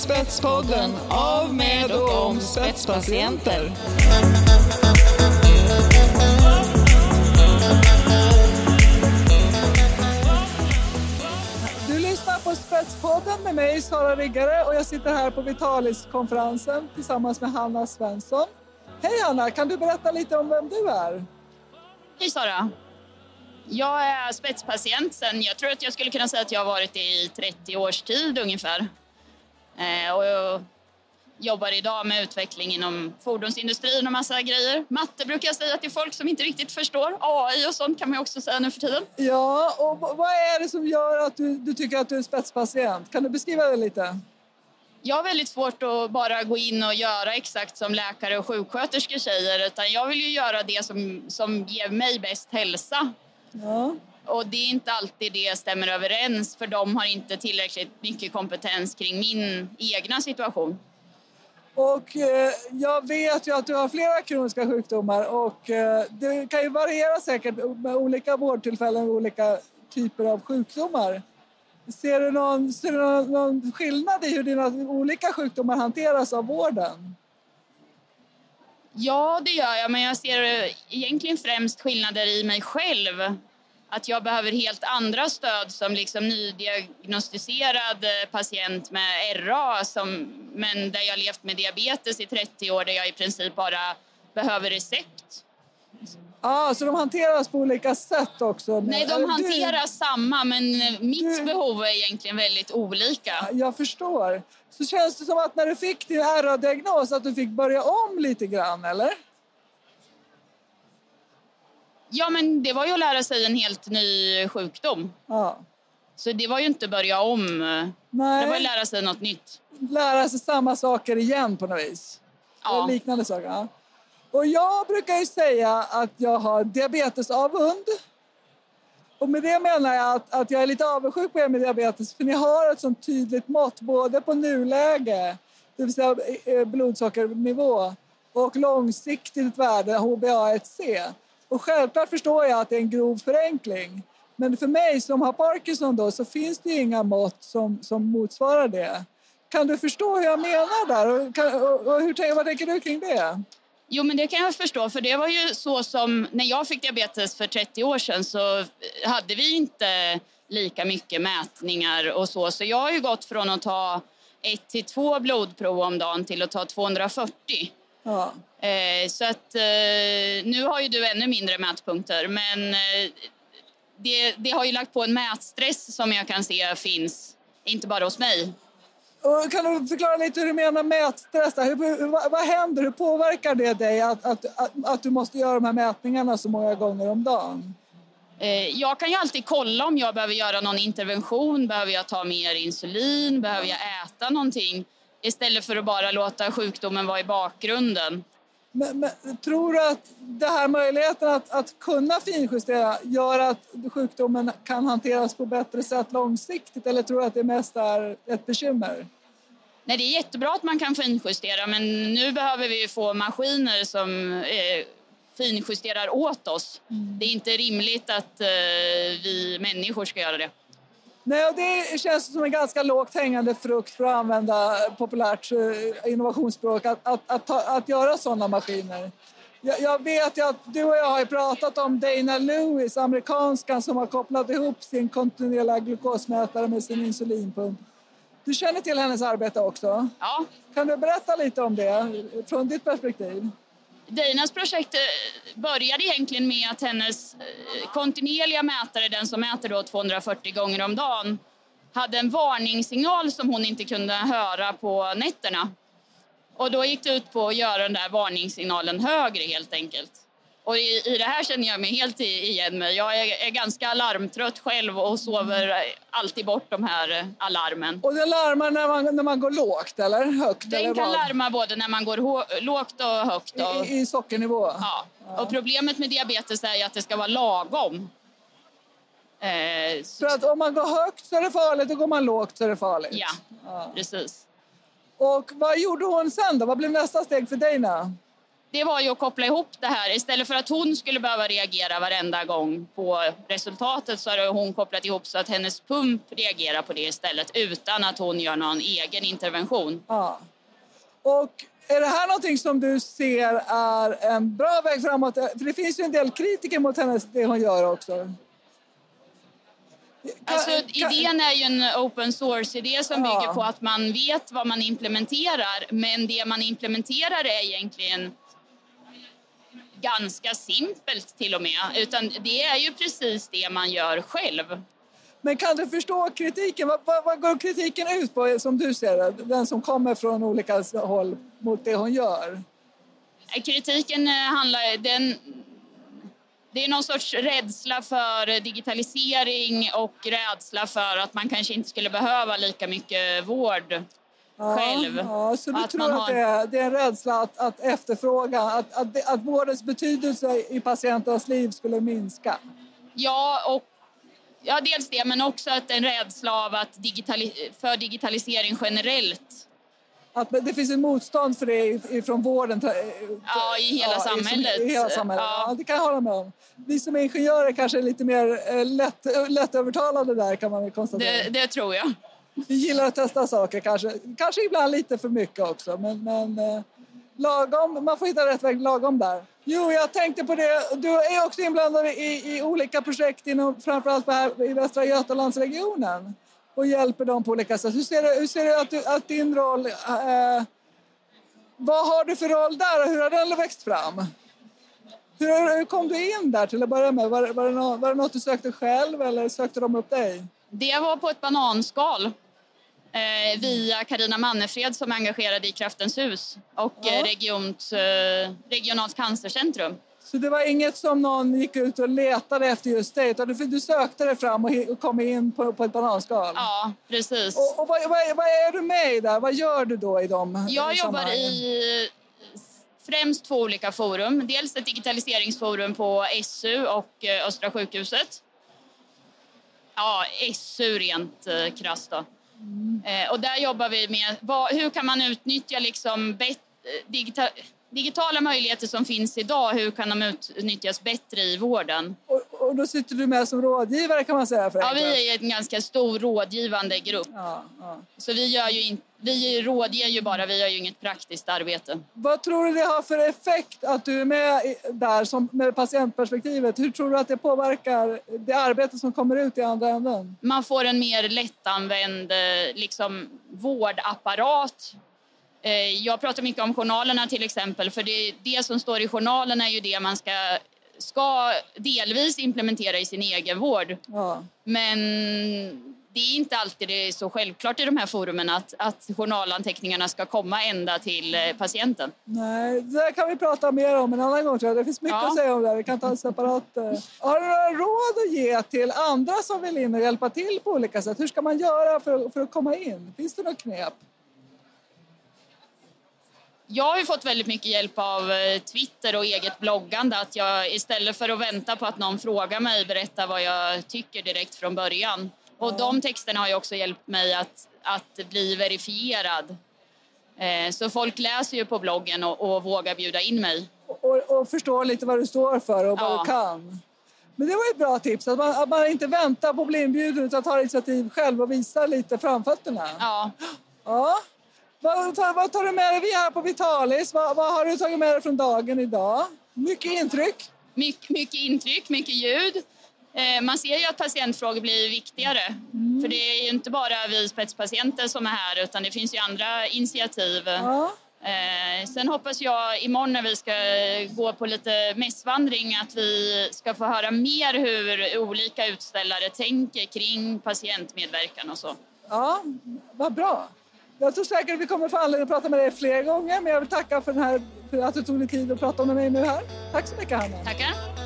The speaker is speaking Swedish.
Spetspodden av, med och om spetspatienter. Du lyssnar på Spetspodden med mig, Sara Riggare, och jag sitter här på Vitalis-konferensen tillsammans med Hanna Svensson. Hej Hanna, kan du berätta lite om vem du är? Hej Sara! Jag är spetspatient sen, jag tror att jag skulle kunna säga att jag har varit det i 30 års tid ungefär. Eh, och jag jobbar idag med utveckling inom fordonsindustrin och massa grejer. Matte brukar jag säga till folk som inte riktigt förstår. AI och sånt kan man också säga nu för tiden. Ja, och vad är det som gör att du, du tycker att du är spetspatient? Kan du beskriva det lite? Jag har väldigt svårt att bara gå in och göra exakt som läkare och sjuksköterskor säger utan jag vill ju göra det som, som ger mig bäst hälsa. Ja. Och det är inte alltid det stämmer överens för de har inte tillräckligt mycket kompetens kring min egna situation. Och eh, jag vet ju att du har flera kroniska sjukdomar och eh, det kan ju variera säkert med olika vårdtillfällen och olika typer av sjukdomar. Ser du någon, ser du någon, någon skillnad i hur dina olika sjukdomar hanteras av vården? Ja, det gör jag, men jag ser egentligen främst skillnader i mig själv. Att jag behöver helt andra stöd som liksom nydiagnostiserad eh, patient med RA som, men där jag levt med diabetes i 30 år där jag i princip bara behöver recept. Ah, så de hanteras på olika sätt också? Nej, de du- hanterar samma men eh, mitt Du- behov är egentligen väldigt olika. Jag förstår. Så känns det som att när du fick din RA-diagnos att du fick börja om lite grann, eller? Ja, men det var ju att lära sig en helt ny sjukdom. Ja. Så det var ju inte börja om. Det var ju Nej, lära sig något nytt. lära sig samma saker igen på något vis. Ja. Liknande saker. Ja. Och jag brukar ju säga att jag har diabetesavund. Och med det menar jag att, att jag är lite avundsjuk på er med diabetes för ni har ett sånt tydligt mått både på nuläge, det vill säga eh, blodsockernivå, och långsiktigt värde, HbA1c. Och självklart förstår jag att det är en grov förenkling. Men för mig som har Parkinson då, så finns det inga mått som, som motsvarar det. Kan du förstå hur jag menar där? Och, kan, och, och hur, vad tänker du kring det? Jo, men det kan jag förstå, för det var ju så som när jag fick diabetes för 30 år sedan så hade vi inte lika mycket mätningar och så. Så jag har ju gått från att ta ett till två blodprov om dagen till att ta 240. Ja. Eh, så att eh, nu har ju du ännu mindre mätpunkter, men eh, det, det har ju lagt på en mätstress som jag kan se finns, inte bara hos mig. Och kan du förklara lite hur du menar mätstress? Hur, vad, händer? Hur påverkar det dig att, att, att, att du måste göra de här mätningarna så många gånger om dagen? Jag kan ju alltid kolla om jag behöver göra någon intervention. Behöver jag ta mer insulin? Behöver jag äta någonting? Istället för att bara låta sjukdomen vara i bakgrunden. Men, men, tror du att det här möjligheten att, att kunna finjustera gör att sjukdomen kan hanteras på bättre sätt långsiktigt eller tror du att det mest är ett bekymmer? Nej, det är jättebra att man kan finjustera men nu behöver vi få maskiner som eh, finjusterar åt oss. Det är inte rimligt att eh, vi människor ska göra det. Nej, och det känns som en ganska lågt hängande frukt för att använda populärt eh, innovationsspråk, att, att, att, att göra sådana maskiner. Jag, jag vet ju att du och jag har pratat om Dana Lewis, amerikanskan som har kopplat ihop sin kontinuerliga glukosmätare med sin insulinpump. Du känner till hennes arbete också. Ja, Kan du berätta lite om det från ditt perspektiv? Dinas projekt eh, började egentligen med att hennes eh, kontinuerliga mätare, den som mäter då 240 gånger om dagen, hade en varningssignal som hon inte kunde höra på nätterna. Och då gick det ut på att göra den där varningssignalen högre helt enkelt. Och i, i det här känner jag mig helt igen mig. Jag är, är ganska alarmtrött själv och sover alltid bort de här eh, alarmen. Och den larmar när man, när man går lågt eller högt? eller Den kan vad? larma både när man går hå- lågt och högt. Och, I, I sockernivå? Ja, och problemet med diabetes är att det ska vara lagom. Eh, För att om man går högt så är det farligt och går man lågt så är det farligt? ja, Ja. precis. Och vad gjorde hon sen då? Vad blev nästa steg för Dana? Det var ju att koppla ihop det här. Istället för att hon skulle behöva reagera varenda gång på resultatet så har hon kopplat ihop så att hennes pump reagerar på det istället utan att hon gör någon egen intervention. Ja. Och är det här någonting som du ser är en bra väg framåt? För det finns ju en del kritiker mot hennes, det hon gör också. Alltså, idén är ju en open source-idé som bygger på att man vet vad man implementerar men det man implementerar är egentligen ganska simpelt till och med. Utan det är ju precis det man gör själv. Men kan du förstå kritiken? Vad, vad, vad går kritiken ut på som du ser det? Den som kommer från olika håll mot det hon gör? Kritiken eh, handlar... Den, det är någon sorts rädsla för digitalisering och rädsla för att man kanske inte skulle behöva lika mycket vård Ja, själv. Ja, så du Att tror att har- det är, det är en rädsla att, att efterfrågan, att, att, att vårdens betydelse i patienternas liv skulle minska? Ja, och ja, dels det, men också att en rädsla av att digitali- för digitalisering generellt. Att det finns ett motstånd för det från vården? Ja, i hela i- samhället. I, hela samhället. Ja. Ja. det kan jag hålla med om. Vi som är ingenjörer kanske är lite mer eh, lätt, lättövertalade där kan man konstatera. Det, det tror jag. Vi gillar att testa saker, kanske, kanske ibland lite för mycket också. Men, men eh, lagom, man får hitta rätt väg lagom där. Jo, jag tänkte på det. Du är också inblandad i, i olika projekt inom framförallt här i Västra Götalandsregionen och hjälper dem på olika sätt. Hur ser du, hur ser du att, du, att din roll... Eh, vad har du för roll där och hur har den växt fram? Hur, hur kom du in där till att börja med? Var, var, det något, var det något du sökte själv eller sökte de upp dig? Det var på ett bananskal via Karina Mannefred som är engagerad i Kraftens hus och Ja. eh, regiont, eh, regionalt cancercentrum. Så det var inget som någon gick ut och letade efter just dig, utan du, du sökte dig fram och, kom in på, på ett bananskal? Ja, precis. Och, och vad, vad, vad är du med i där? Vad gör du då i de Jag jobbar i främst två olika forum. Dels ett digitaliseringsforum på SU och eh, Östra sjukhuset. Ja, SU rent eh, krasst då. Eh, och där jobbar vi med vad, hur kan man utnyttja liksom bet, digita, digitala möjligheter som finns idag, hur kan de utnyttjas bättre i vården? Och, och då sitter du med som rådgivare kan man säga? För Ja, vi är en ganska stor rådgivande grupp. Ja, ja. Så vi, gör ju in, vi rådger ju bara, vi gör ju inget praktiskt arbete. Vad tror du det har för effekt att du är med där som, med patientperspektivet? Hur tror du att det påverkar det arbete som kommer ut i andra änden? man får en mer lättanvänd eh, liksom, vårdapparat. Eh, Jag pratar mycket om journalerna till exempel, för det, det som står i journalen är ju det man ska, ska delvis implementera i sin egen vård. Ja. Men det är inte alltid det är så självklart i de här forumen att, att journalanteckningarna ska komma ända till eh, patienten. Nej, det där kan vi prata mer om en annan gång. Tror jag. Det finns mycket Ja. att säga om det. här. Vi kan ta en separat... eh. Har du några råd att ge till andra som vill in och hjälpa till på olika sätt? Hur ska man göra för, för att komma in? Finns det något knep? Jag har ju fått väldigt mycket hjälp av eh, Twitter och eget bloggande. Att jag istället för att vänta på att någon frågar mig berättar vad jag tycker direkt från början. Och de texterna har ju också hjälpt mig att, att bli verifierad. Eh, Så folk läser ju på bloggen och, och vågar bjuda in mig. Och, och förstå lite vad du står för och vad Ja. du kan. Men det var ett bra tips, att man, att man inte väntar på att bli inbjuden utan tar initiativ själv och visar lite framfötterna. Ja. Ja. Vad, tar, vad tar du med dig? Vi är här på Vitalis. Vad, vad har du tagit med dig från dagen idag? Mycket intryck. Mycket, mycket intryck, mycket ljud. Eh, Man ser ju att patientfrågor blir viktigare. För det är ju inte bara vi spetspatienter som är här utan det finns ju andra initiativ. Ja. Eh, sen hoppas jag imorgon när vi ska gå på lite mässvandring att vi ska få höra mer hur olika utställare tänker kring patientmedverkan och så. Ja, vad bra. Jag tror säkert vi kommer få anledning att prata med dig fler gånger men jag vill tacka för, den här, för att du tog dig tid att prata med mig nu här. Tack så mycket Hanna. Tackar!